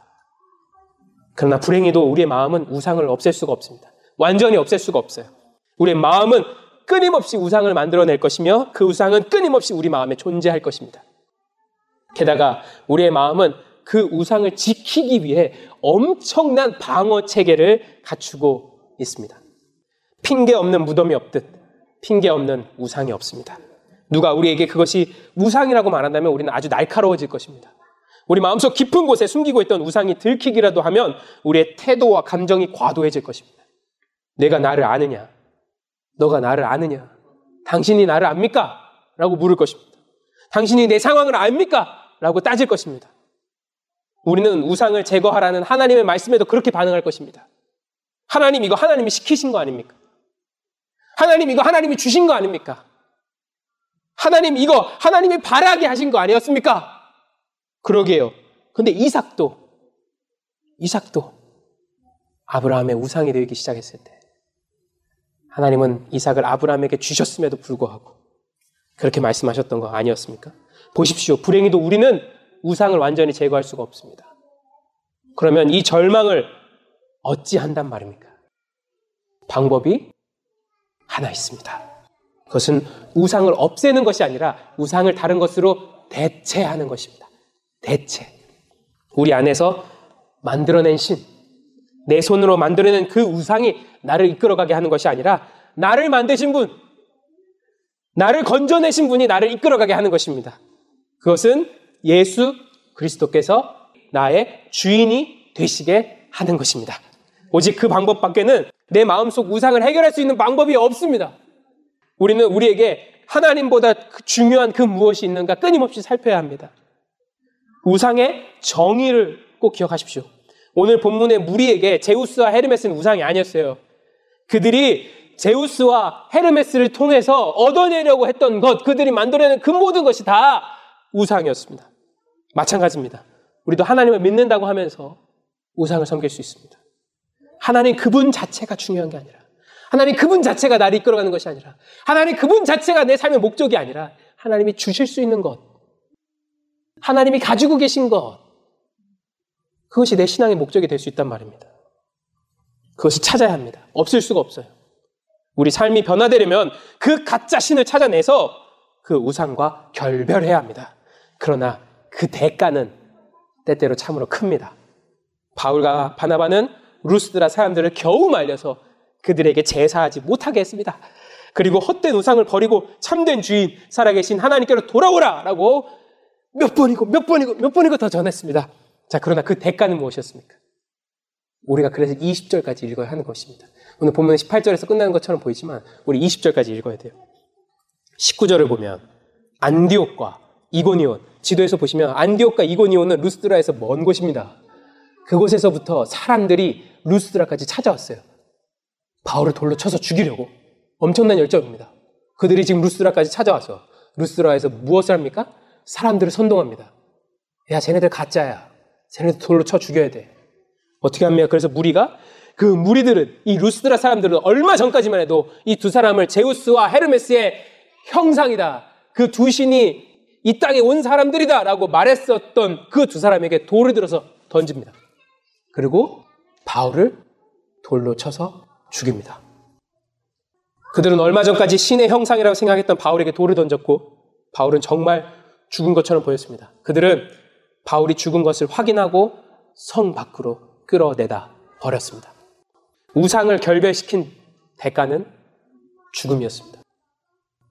그러나 불행히도 우리의 마음은 우상을 없앨 수가 없습니다. 완전히 없앨 수가 없어요. 우리의 마음은 끊임없이 우상을 만들어낼 것이며 그 우상은 끊임없이 우리 마음에 존재할 것입니다. 게다가 우리의 마음은 그 우상을 지키기 위해 엄청난 방어 체계를 갖추고 있습니다. 핑계 없는 무덤이 없듯 핑계 없는 우상이 없습니다. 누가 우리에게 그것이 우상이라고 말한다면 우리는 아주 날카로워질 것입니다. 우리 마음속 깊은 곳에 숨기고 있던 우상이 들키기라도 하면 우리의 태도와 감정이 과도해질 것입니다. 내가 나를 아느냐? 너가 나를 아느냐? 당신이 나를 압니까? 라고 물을 것입니다. 당신이 내 상황을 압니까? 라고 따질 것입니다. 우리는 우상을 제거하라는 하나님의 말씀에도 그렇게 반응할 것입니다. 하나님 이거 하나님이 시키신 거 아닙니까? 하나님 이거 하나님이 주신 거 아닙니까? 하나님 이거 하나님이 바라게 하신 거 아니었습니까? 그러게요. 근데 이삭도 이삭도 아브라함의 우상이 되기 시작했을 때 하나님은 이삭을 아브라함에게 주셨음에도 불구하고 그렇게 말씀하셨던 거 아니었습니까? 보십시오. 불행히도 우리는 우상을 완전히 제거할 수가 없습니다. 그러면 이 절망을 어찌 한단 말입니까? 방법이 하나 있습니다. 그것은 우상을 없애는 것이 아니라 우상을 다른 것으로 대체하는 것입니다. 대체. 우리 안에서 만들어낸 신, 내 손으로 만들어낸 그 우상이 나를 이끌어가게 하는 것이 아니라 나를 만드신 분, 나를 건져내신 분이 나를 이끌어가게 하는 것입니다. 그것은 예수 그리스도께서 나의 주인이 되시게 하는 것입니다. 오직 그 방법밖에는 내 마음속 우상을 해결할 수 있는 방법이 없습니다. 우리는 우리에게 하나님보다 중요한 그 무엇이 있는가 끊임없이 살펴야 합니다. 우상의 정의를 꼭 기억하십시오. 오늘 본문의 무리에게 제우스와 헤르메스는 우상이 아니었어요. 그들이 제우스와 헤르메스를 통해서 얻어내려고 했던 것, 그들이 만들어낸 그 모든 것이 다 우상이었습니다. 마찬가지입니다. 우리도 하나님을 믿는다고 하면서 우상을 섬길 수 있습니다. 하나님 그분 자체가 중요한 게 아니라, 하나님 그분 자체가 나를 이끌어가는 것이 아니라, 하나님 그분 자체가 내 삶의 목적이 아니라, 하나님이 주실 수 있는 것, 하나님이 가지고 계신 것, 그것이 내 신앙의 목적이 될 수 있단 말입니다. 그것을 찾아야 합니다. 없을 수가 없어요. 우리 삶이 변화되려면 그 가짜 신을 찾아내서 그 우상과 결별해야 합니다. 그러나 그 대가는 때때로 참으로 큽니다. 바울과 바나바는 루스드라 사람들을 겨우 말려서 그들에게 제사하지 못하게 했습니다. 그리고 헛된 우상을 버리고 참된 주인, 살아계신 하나님께로 돌아오라! 라고 몇 번이고 몇 번이고 몇 번이고 더 전했습니다. 자, 그러나 그 대가는 무엇이었습니까? 우리가 그래서 20절까지 읽어야 하는 것입니다. 오늘 보면 18절에서 끝나는 것처럼 보이지만 우리 20절까지 읽어야 돼요. 19절을 보면 안디옥과 이고니온 지도에서 보시면 안디옥과 이고니온은 루스드라에서 먼 곳입니다. 그곳에서부터 사람들이 루스드라까지 찾아왔어요. 바울을 돌로 쳐서 죽이려고 엄청난 열정입니다. 그들이 지금 루스드라까지 찾아와서 루스드라에서 무엇을 합니까? 사람들을 선동합니다. 야, 쟤네들 가짜야. 쟤네들 돌로 쳐 죽여야 돼. 어떻게 합니까? 그래서 무리가 그 무리들은 이 루스드라 사람들은 얼마 전까지만 해도 이 두 사람을 제우스와 헤르메스의 형상이다. 그 두 신이 이 땅에 온 사람들이다라고 말했었던 그 두 사람에게 돌을 들어서 던집니다. 그리고 바울을 돌로 쳐서 죽입니다. 그들은 얼마 전까지 신의 형상이라고 생각했던 바울에게 돌을 던졌고 바울은 정말 죽은 것처럼 보였습니다. 그들은 바울이 죽은 것을 확인하고 성 밖으로 끌어내다 버렸습니다. 우상을 결별시킨 대가는 죽음이었습니다.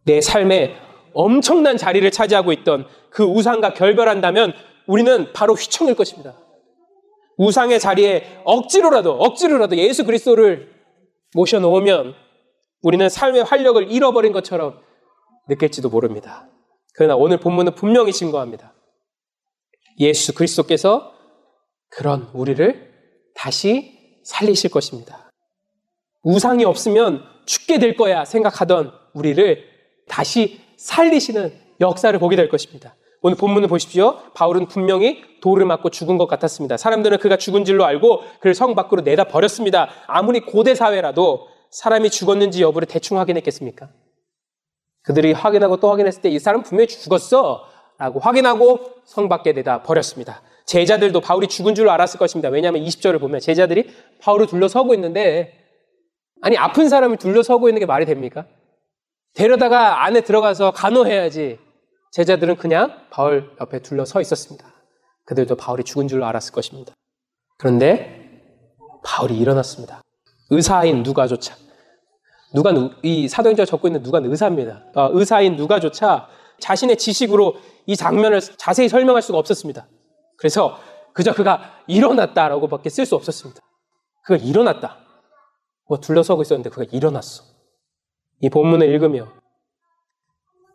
내 삶에 엄청난 자리를 차지하고 있던 그 우상과 결별한다면 우리는 바로 휘청일 것입니다. 우상의 자리에 억지로라도 억지로라도 예수 그리스도를 모셔놓으면 우리는 삶의 활력을 잃어버린 것처럼 느낄지도 모릅니다. 그러나 오늘 본문은 분명히 증거합니다. 예수 그리스도께서 그런 우리를 다시 살리실 것입니다. 우상이 없으면 죽게 될 거야 생각하던 우리를 다시 살리시는 역사를 보게 될 것입니다. 오늘 본문을 보십시오. 바울은 분명히 돌을 맞고 죽은 것 같았습니다. 사람들은 그가 죽은 줄로 알고 그를 성 밖으로 내다 버렸습니다. 아무리 고대 사회라도 사람이 죽었는지 여부를 대충 확인했겠습니까? 그들이 확인하고 또 확인했을 때 이 사람 분명히 죽었어 라고 확인하고 성 밖에 내다 버렸습니다. 제자들도 바울이 죽은 줄 알았을 것입니다. 왜냐하면 20절을 보면 제자들이 바울을 둘러서고 있는데 아니 아픈 사람을 둘러서고 있는 게 말이 됩니까? 데려다가 안에 들어가서 간호해야지. 제자들은 그냥 바울 옆에 둘러서 있었습니다. 그들도 바울이 죽은 줄 알았을 것입니다. 그런데 바울이 일어났습니다. 의사인 누가조차 누가 이 사도행전 적고 있는 누가 의사입니다. 아, 의사인 누가조차 자신의 지식으로 이 장면을 자세히 설명할 수가 없었습니다. 그래서 그저 그가 일어났다라고밖에 쓸 수 없었습니다. 그가 일어났다. 뭐 둘러서고 있었는데 그가 일어났어. 이 본문을 읽으며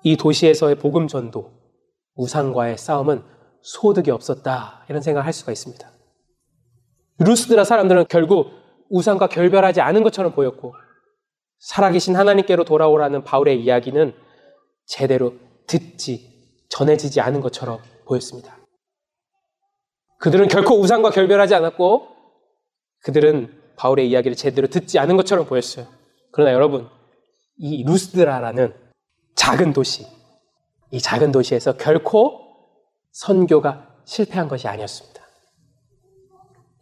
이 도시에서의 복음 전도, 우상과의 싸움은 소득이 없었다. 이런 생각을 할 수가 있습니다. 루스드라 사람들은 결국 우상과 결별하지 않은 것처럼 보였고 살아계신 하나님께로 돌아오라는 바울의 이야기는 제대로 듣지, 전해지지 않은 것처럼 보였습니다. 그들은 결코 우상과 결별하지 않았고 그들은 바울의 이야기를 제대로 듣지 않은 것처럼 보였어요. 그러나 여러분, 이 루스드라라는 작은 도시, 이 작은 도시에서 결코 선교가 실패한 것이 아니었습니다.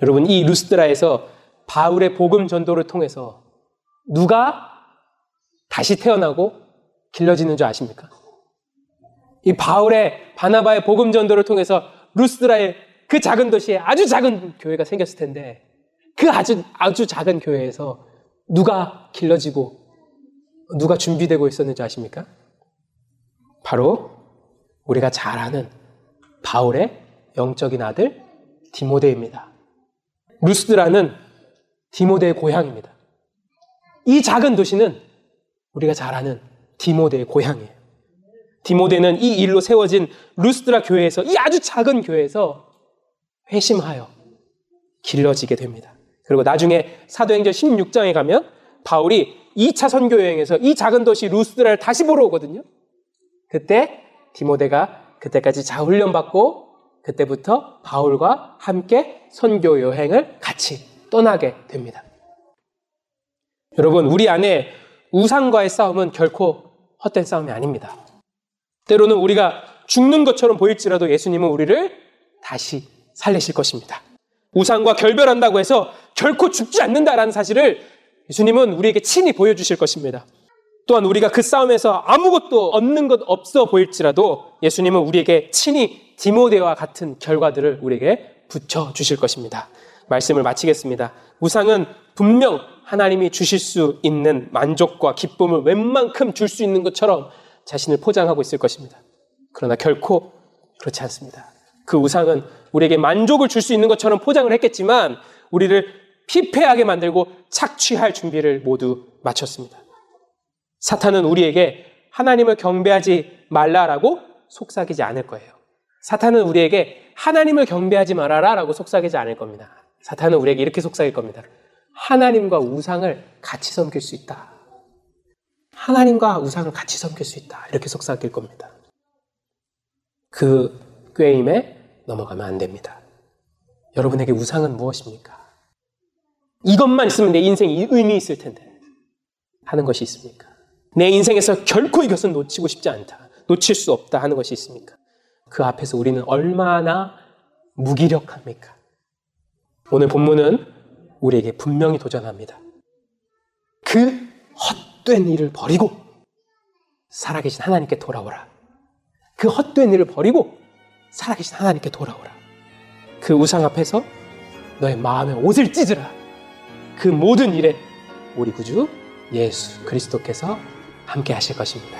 여러분, 이 루스드라에서 바울의 복음 전도를 통해서 누가 다시 태어나고 길러지는 줄 아십니까? 이 바울의 바나바의 복음 전도를 통해서 루스드라의 그 작은 도시에 아주 작은 교회가 생겼을 텐데 그 아주 아주 작은 교회에서 누가 길러지고 누가 준비되고 있었는지 아십니까? 바로 우리가 잘 아는 바울의 영적인 아들 디모데입니다. 루스드라는 디모데의 고향입니다. 이 작은 도시는 우리가 잘 아는 디모데의 고향이에요. 디모데는 이 일로 세워진 루스드라 교회에서 이 아주 작은 교회에서 회심하여 길러지게 됩니다. 그리고 나중에 사도행전 16장에 가면 바울이 2차 선교 여행에서 이 작은 도시 루스드라를 다시 보러 오거든요. 그때 디모데가 그때까지 자 훈련 받고 그때부터 바울과 함께 선교 여행을 같이 떠나게 됩니다. 여러분, 우리 안에 우상과의 싸움은 결코 헛된 싸움이 아닙니다. 때로는 우리가 죽는 것처럼 보일지라도 예수님은 우리를 다시 살리실 것입니다. 우상과 결별한다고 해서 결코 죽지 않는다라는 사실을 예수님은 우리에게 친히 보여주실 것입니다. 또한 우리가 그 싸움에서 아무것도 얻는 것 없어 보일지라도 예수님은 우리에게 친히 디모데와 같은 결과들을 우리에게 붙여 주실 것입니다. 말씀을 마치겠습니다. 우상은 분명 하나님이 주실 수 있는 만족과 기쁨을 웬만큼 줄 수 있는 것처럼 자신을 포장하고 있을 것입니다. 그러나 결코 그렇지 않습니다. 그 우상은 우리에게 만족을 줄 수 있는 것처럼 포장을 했겠지만 우리를 피폐하게 만들고 착취할 준비를 모두 마쳤습니다. 사탄은 우리에게 하나님을 경배하지 말라라고 속삭이지 않을 거예요. 사탄은 우리에게 하나님을 경배하지 말아라라고 속삭이지 않을 겁니다. 사탄은 우리에게 이렇게 속삭일 겁니다. 하나님과 우상을 같이 섬길 수 있다. 하나님과 우상을 같이 섬길 수 있다. 이렇게 속삭일 겁니다. 그 꾀임에 넘어가면 안 됩니다. 여러분에게 우상은 무엇입니까? 이것만 있으면 내 인생이 의미 있을 텐데 하는 것이 있습니까? 내 인생에서 결코 이것은 놓치고 싶지 않다. 놓칠 수 없다 하는 것이 있습니까? 그 앞에서 우리는 얼마나 무기력합니까? 오늘 본문은 우리에게 분명히 도전합니다. 그 헛된 일을 버리고 살아계신 하나님께 돌아오라. 그 헛된 일을 버리고 살아계신 하나님께 돌아오라. 그 우상 앞에서 너의 마음의 옷을 찢으라. 그 모든 일에 우리 구주 예수 그리스도께서 함께 하실 것입니다.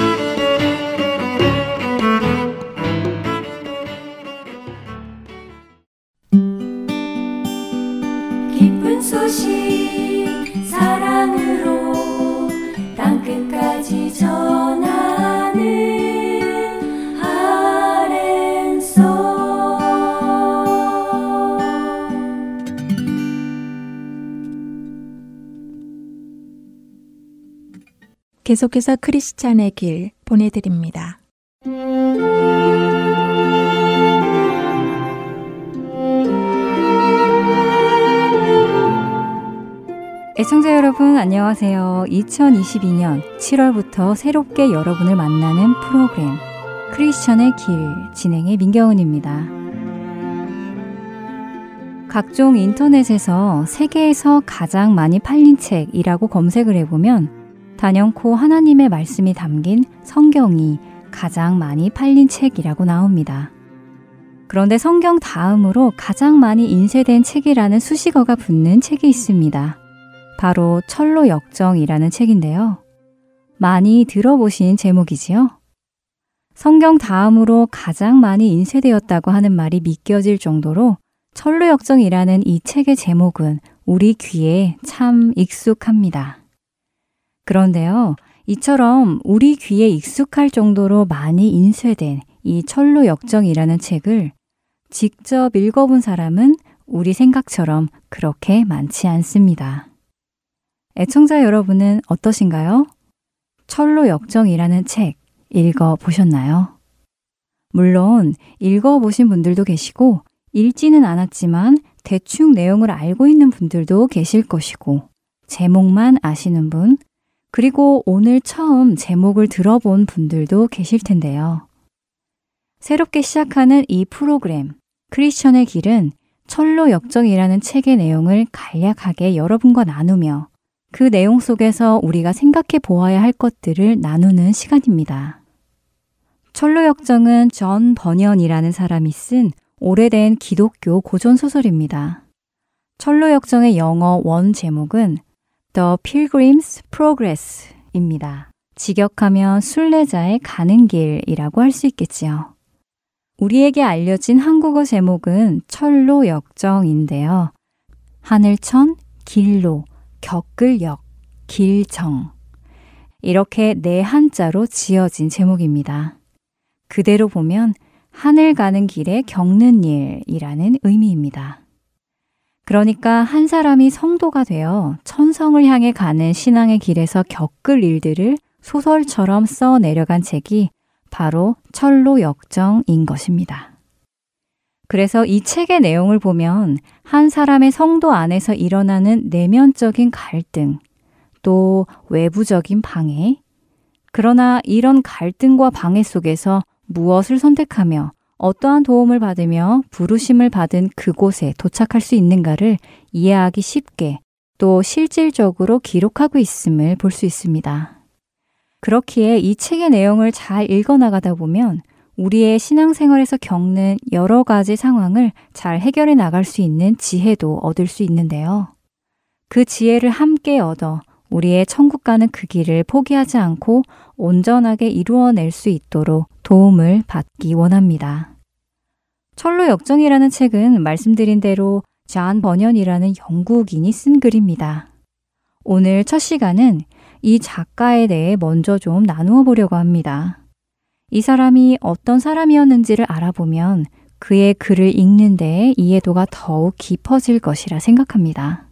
계속해서 크리스찬의 길 보내드립니다. 애청자 여러분 안녕하세요. 2022년 7월부터 새롭게 여러분을 만나는 프로그램 크리스천의 길 진행의 민경은입니다. 각종 인터넷에서 세계에서 가장 많이 팔린 책이라고 검색을 해보면 단연코 하나님의 말씀이 담긴 성경이 가장 많이 팔린 책이라고 나옵니다. 그런데 성경 다음으로 가장 많이 인쇄된 책이라는 수식어가 붙는 책이 있습니다. 바로 철로 역정이라는 책인데요. 많이 들어보신 제목이지요? 성경 다음으로 가장 많이 인쇄되었다고 하는 말이 믿겨질 정도로 철로 역정이라는 이 책의 제목은 우리 귀에 참 익숙합니다. 그런데요, 이처럼 우리 귀에 익숙할 정도로 많이 인쇄된 이 철로 역정이라는 책을 직접 읽어본 사람은 우리 생각처럼 그렇게 많지 않습니다. 애청자 여러분은 어떠신가요? 철로 역정이라는 책 읽어 보셨나요? 물론 읽어 보신 분들도 계시고 읽지는 않았지만 대충 내용을 알고 있는 분들도 계실 것이고 제목만 아시는 분, 그리고 오늘 처음 제목을 들어본 분들도 계실 텐데요. 새롭게 시작하는 이 프로그램, 크리스천의 길은 철로 역정이라는 책의 내용을 간략하게 여러분과 나누며 그 내용 속에서 우리가 생각해 보아야 할 것들을 나누는 시간입니다. 철로 역정은 전 번연이라는 사람이 쓴 오래된 기독교 고전 소설입니다. 철로 역정의 영어 원 제목은 The Pilgrim's Progress입니다. 직역하면 순례자의 가는 길이라고 할 수 있겠지요. 우리에게 알려진 한국어 제목은 철로 역정인데요. 하늘천, 길로, 겪을 역, 길정. 이렇게 네 한자로 지어진 제목입니다. 그대로 보면 하늘 가는 길에 겪는 일이라는 의미입니다. 그러니까 한 사람이 성도가 되어 천성을 향해 가는 신앙의 길에서 겪을 일들을 소설처럼 써 내려간 책이 바로 철로 역정인 것입니다. 그래서 이 책의 내용을 보면 한 사람의 성도 안에서 일어나는 내면적인 갈등, 또 외부적인 방해, 그러나 이런 갈등과 방해 속에서 무엇을 선택하며 어떠한 도움을 받으며 부르심을 받은 그곳에 도착할 수 있는가를 이해하기 쉽게 또 실질적으로 기록하고 있음을 볼 수 있습니다. 그렇기에 이 책의 내용을 잘 읽어나가다 보면 우리의 신앙생활에서 겪는 여러 가지 상황을 잘 해결해 나갈 수 있는 지혜도 얻을 수 있는데요. 그 지혜를 함께 얻어 우리의 천국 가는 그 길을 포기하지 않고 온전하게 이루어낼 수 있도록 도움을 받기 원합니다. 천로 역정이라는 책은 말씀드린 대로 존 번연이라는 영국인이 쓴 글입니다. 오늘 첫 시간은 이 작가에 대해 먼저 좀 나누어 보려고 합니다. 이 사람이 어떤 사람이었는지를 알아보면 그의 글을 읽는 데 이해도가 더욱 깊어질 것이라 생각합니다.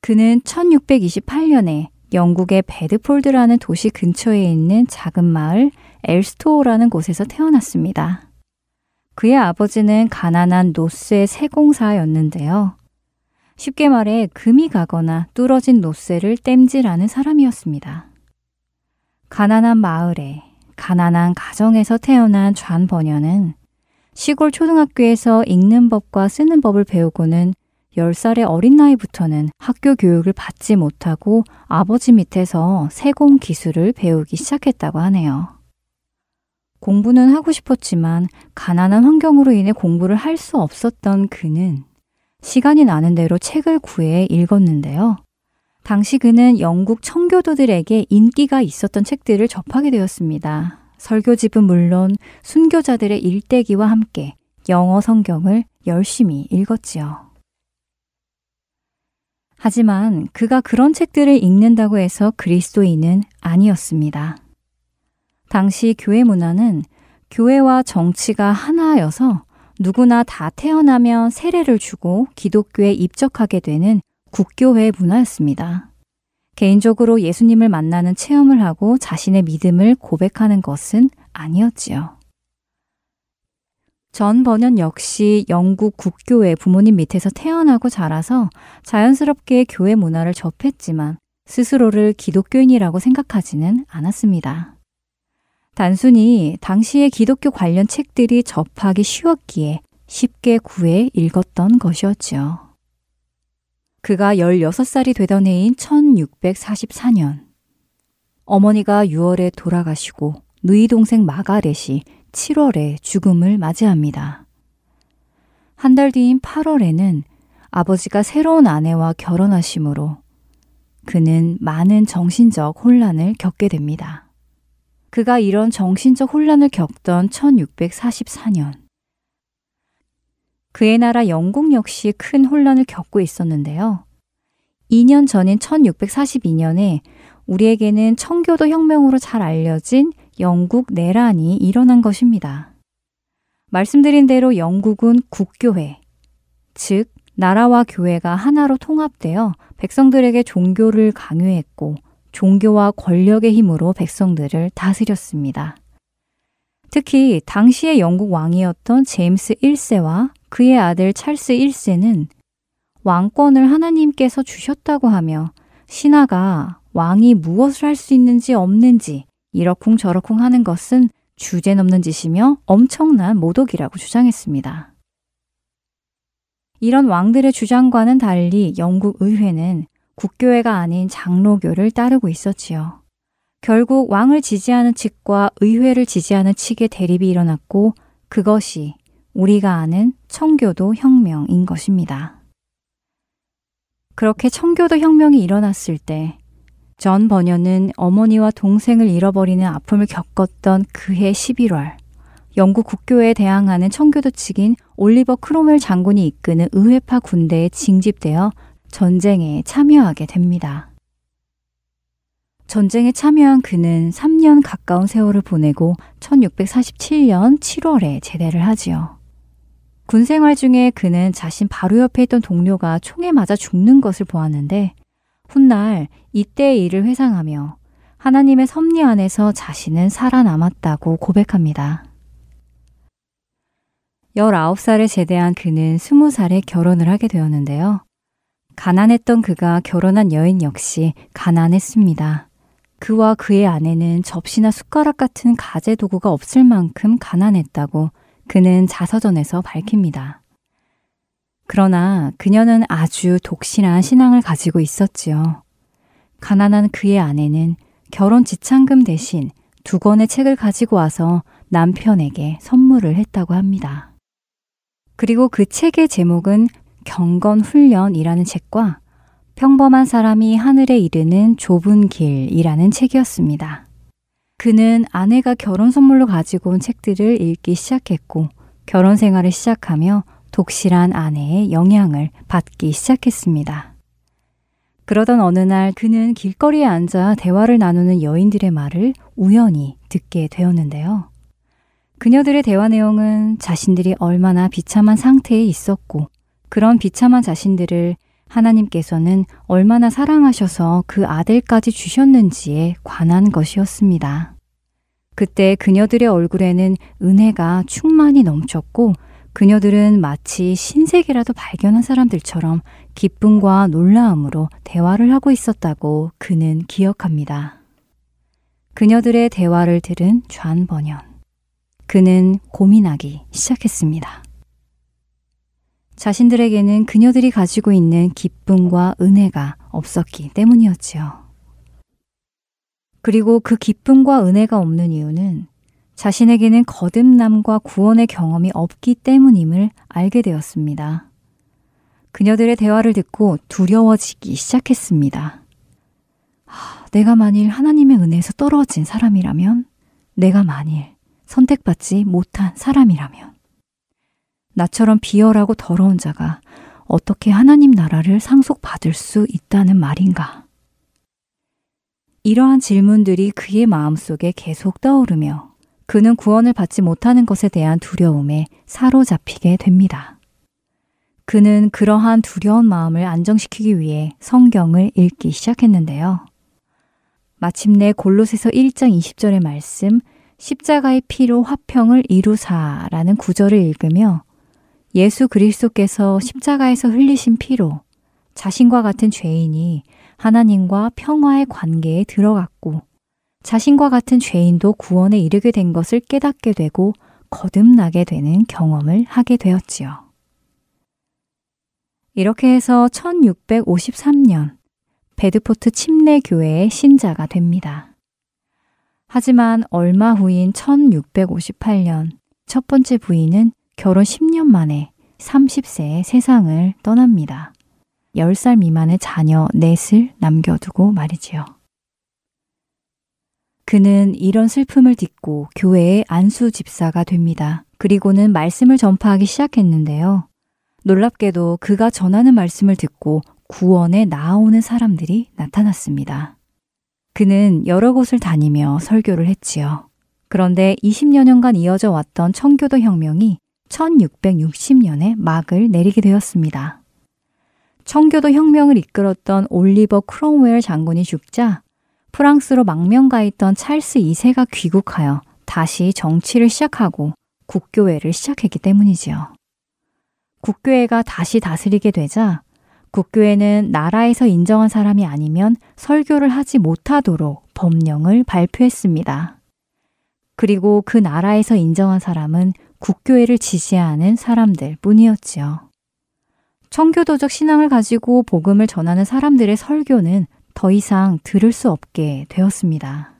그는 1628년에 영국의 베드포드라는 도시 근처에 있는 작은 마을 엘스토우라는 곳에서 태어났습니다. 그의 아버지는 가난한 놋쇠 세공사였는데요. 쉽게 말해 금이 가거나 뚫어진 놋쇠를 땜질하는 사람이었습니다. 가난한 마을에 가난한 가정에서 태어난 존 번연은 시골 초등학교에서 읽는 법과 쓰는 법을 배우고는 10살의 어린 나이부터는 학교 교육을 받지 못하고 아버지 밑에서 세공 기술을 배우기 시작했다고 하네요. 공부는 하고 싶었지만 가난한 환경으로 인해 공부를 할 수 없었던 그는 시간이 나는 대로 책을 구해 읽었는데요. 당시 그는 영국 청교도들에게 인기가 있었던 책들을 접하게 되었습니다. 설교집은 물론 순교자들의 일대기와 함께 영어 성경을 열심히 읽었지요. 하지만 그가 그런 책들을 읽는다고 해서 그리스도인은 아니었습니다. 당시 교회 문화는 교회와 정치가 하나여서 누구나 다 태어나면 세례를 주고 기독교에 입적하게 되는 국교회 문화였습니다. 개인적으로 예수님을 만나는 체험을 하고 자신의 믿음을 고백하는 것은 아니었지요. 전 번연 역시 영국 국교회 부모님 밑에서 태어나고 자라서 자연스럽게 교회 문화를 접했지만 스스로를 기독교인이라고 생각하지는 않았습니다. 단순히 당시의 기독교 관련 책들이 접하기 쉬웠기에 쉽게 구해 읽었던 것이었지요. 그가 16살이 되던 해인 1644년. 어머니가 6월에 돌아가시고 누이 동생 마가렛이 7월에 죽음을 맞이합니다. 한 달 뒤인 8월에는 아버지가 새로운 아내와 결혼하시므로 그는 많은 정신적 혼란을 겪게 됩니다. 그가 이런 정신적 혼란을 겪던 1644년. 그의 나라 영국 역시 큰 혼란을 겪고 있었는데요. 2년 전인 1642년에 우리에게는 청교도 혁명으로 잘 알려진 영국 내란이 일어난 것입니다. 말씀드린 대로 영국은 국교회, 즉, 나라와 교회가 하나로 통합되어 백성들에게 종교를 강요했고 종교와 권력의 힘으로 백성들을 다스렸습니다. 특히 당시의 영국 왕이었던 제임스 1세와 그의 아들 찰스 1세는 왕권을 하나님께서 주셨다고 하며 신하가 왕이 무엇을 할 수 있는지 없는지 이러쿵저러쿵 하는 것은 주제넘는 짓이며 엄청난 모독이라고 주장했습니다. 이런 왕들의 주장과는 달리 영국 의회는 국교회가 아닌 장로교를 따르고 있었지요. 결국 왕을 지지하는 측과 의회를 지지하는 측의 대립이 일어났고 그것이 우리가 아는 청교도 혁명인 것입니다. 그렇게 청교도 혁명이 일어났을 때전 번연은 어머니와 동생을 잃어버리는 아픔을 겪었던 그해 11월 영국 국교에 대항하는 청교도 측인 올리버 크로멜 장군이 이끄는 의회파 군대에 징집되어 전쟁에 참여하게 됩니다. 전쟁에 참여한 그는 3년 가까운 세월을 보내고 1647년 7월에 제대를 하지요. 군 생활 중에 그는 자신 바로 옆에 있던 동료가 총에 맞아 죽는 것을 보았는데 훗날 이때의 일을 회상하며 하나님의 섭리 안에서 자신은 살아남았다고 고백합니다. 19살에 제대한 그는 20살에 결혼을 하게 되었는데요. 가난했던 그가 결혼한 여인 역시 가난했습니다. 그와 그의 아내는 접시나 숟가락 같은 가재 도구가 없을 만큼 가난했다고 그는 자서전에서 밝힙니다. 그러나 그녀는 아주 독실한 신앙을 가지고 있었지요. 가난한 그의 아내는 결혼 지참금 대신 두 권의 책을 가지고 와서 남편에게 선물을 했다고 합니다. 그리고 그 책의 제목은 경건 훈련이라는 책과 평범한 사람이 하늘에 이르는 좁은 길이라는 책이었습니다. 그는 아내가 결혼 선물로 가지고 온 책들을 읽기 시작했고 결혼 생활을 시작하며 독실한 아내의 영향을 받기 시작했습니다. 그러던 어느 날 그는 길거리에 앉아 대화를 나누는 여인들의 말을 우연히 듣게 되었는데요. 그녀들의 대화 내용은 자신들이 얼마나 비참한 상태에 있었고, 그런 비참한 자신들을 하나님께서는 얼마나 사랑하셔서 그 아들까지 주셨는지에 관한 것이었습니다. 그때 그녀들의 얼굴에는 은혜가 충만히 넘쳤고 그녀들은 마치 신세계라도 발견한 사람들처럼 기쁨과 놀라움으로 대화를 하고 있었다고 그는 기억합니다. 그녀들의 대화를 들은 좌 번연. 그는 고민하기 시작했습니다. 자신들에게는 그녀들이 가지고 있는 기쁨과 은혜가 없었기 때문이었지요. 그리고 그 기쁨과 은혜가 없는 이유는 자신에게는 거듭남과 구원의 경험이 없기 때문임을 알게 되었습니다. 그녀들의 대화를 듣고 두려워지기 시작했습니다. 하, 내가 만일 하나님의 은혜에서 떨어진 사람이라면, 내가 만일 선택받지 못한 사람이라면, 나처럼 비열하고 더러운 자가 어떻게 하나님 나라를 상속받을 수 있다는 말인가? 이러한 질문들이 그의 마음속에 계속 떠오르며 그는 구원을 받지 못하는 것에 대한 두려움에 사로잡히게 됩니다. 그는 그러한 두려운 마음을 안정시키기 위해 성경을 읽기 시작했는데요. 마침내 골로새서 1장 20절의 말씀 십자가의 피로 화평을 이루사라는 구절을 읽으며 예수 그리스도께서 십자가에서 흘리신 피로 자신과 같은 죄인이 하나님과 평화의 관계에 들어갔고 자신과 같은 죄인도 구원에 이르게 된 것을 깨닫게 되고 거듭나게 되는 경험을 하게 되었지요. 이렇게 해서 1653년 베드포드 침례교회의 신자가 됩니다. 하지만 얼마 후인 1658년 첫 번째 부인은 결혼 10년 만에 30세에 세상을 떠납니다. 10살 미만의 자녀 넷을 남겨두고 말이지요. 그는 이런 슬픔을 딛고 교회의 안수 집사가 됩니다. 그리고는 말씀을 전파하기 시작했는데요. 놀랍게도 그가 전하는 말씀을 듣고 구원에 나아오는 사람들이 나타났습니다. 그는 여러 곳을 다니며 설교를 했지요. 그런데 20여 년간 이어져 왔던 청교도 혁명이 1660년에 막을 내리게 되었습니다. 청교도 혁명을 이끌었던 올리버 크롬웰 장군이 죽자 프랑스로 망명가 있던 찰스 2세가 귀국하여 다시 정치를 시작하고 국교회를 시작했기 때문이지요. 국교회가 다시 다스리게 되자 국교회는 나라에서 인정한 사람이 아니면 설교를 하지 못하도록 법령을 발표했습니다. 그리고 그 나라에서 인정한 사람은 국교회를 지지하는 사람들 뿐이었지요. 청교도적 신앙을 가지고 복음을 전하는 사람들의 설교는 더 이상 들을 수 없게 되었습니다.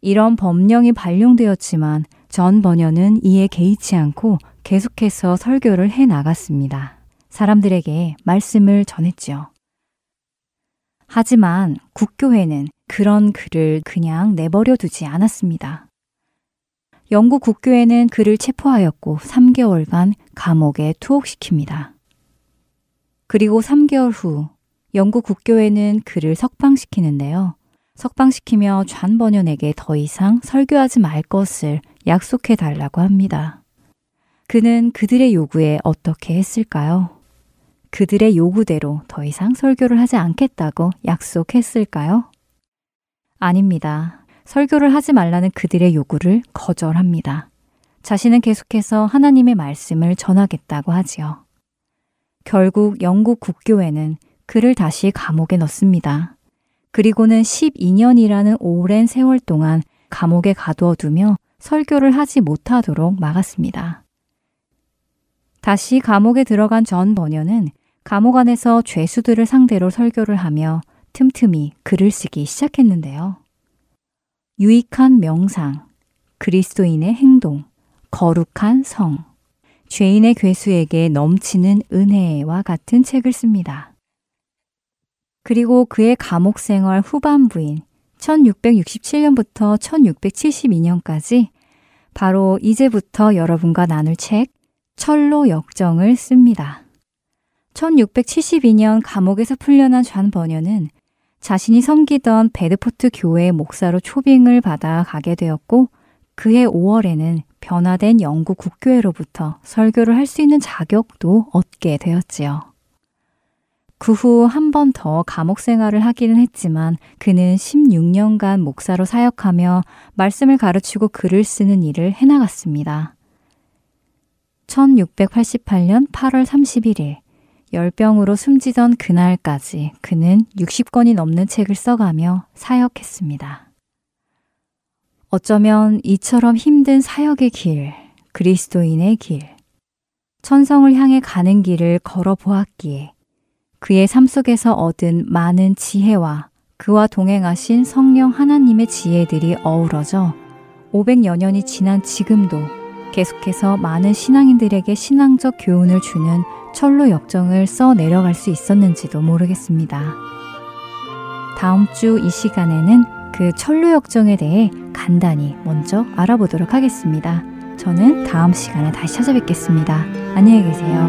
이런 법령이 발령되었지만 전 번연은 이에 개의치 않고 계속해서 설교를 해 나갔습니다. 사람들에게 말씀을 전했지요. 하지만 국교회는 그런 그를 그냥 내버려 두지 않았습니다. 영국 국교회는 그를 체포하였고 3개월간 감옥에 투옥시킵니다. 그리고 3개월 후 영국 국교회는 그를 석방시키는데요. 석방시키며 좌 번연에게 더 이상 설교하지 말 것을 약속해 달라고 합니다. 그는 그들의 요구에 어떻게 했을까요? 그들의 요구대로 더 이상 설교를 하지 않겠다고 약속했을까요? 아닙니다. 설교를 하지 말라는 그들의 요구를 거절합니다. 자신은 계속해서 하나님의 말씀을 전하겠다고 하지요. 결국 영국 국교회는 그를 다시 감옥에 넣습니다. 그리고는 12년이라는 오랜 세월 동안 감옥에 가두어 두며 설교를 하지 못하도록 막았습니다. 다시 감옥에 들어간 전 번연은 감옥 안에서 죄수들을 상대로 설교를 하며 틈틈이 글을 쓰기 시작했는데요. 유익한 명상, 그리스도인의 행동, 거룩한 성, 죄인의 괴수에게 넘치는 은혜와 같은 책을 씁니다. 그리고 그의 감옥 생활 후반부인 1667년부터 1672년까지 바로 이제부터 여러분과 나눌 책 철로 역정을 씁니다. 1672년 감옥에서 풀려난 존 번연은 자신이 섬기던 베드포드 교회 목사로 초빙을 받아 가게 되었고 그해 5월에는 변화된 영국 국교회로부터 설교를 할 수 있는 자격도 얻게 되었지요. 그 후 한 번 더 감옥 생활을 하기는 했지만 그는 16년간 목사로 사역하며 말씀을 가르치고 글을 쓰는 일을 해나갔습니다. 1688년 8월 31일 열병으로 숨지던 그날까지 그는 60권이 넘는 책을 써가며 사역했습니다. 어쩌면 이처럼 힘든 사역의 길, 그리스도인의 길, 천성을 향해 가는 길을 걸어 보았기에 그의 삶 속에서 얻은 많은 지혜와 그와 동행하신 성령 하나님의 지혜들이 어우러져 500여 년이 지난 지금도 계속해서 많은 신앙인들에게 신앙적 교훈을 주는 철로 역정을 써 내려갈 수 있었는지도 모르겠습니다. 다음 주 이 시간에는 그 철로 역정에 대해 간단히 먼저 알아보도록 하겠습니다. 저는 다음 시간에 다시 찾아뵙겠습니다. 안녕히 계세요.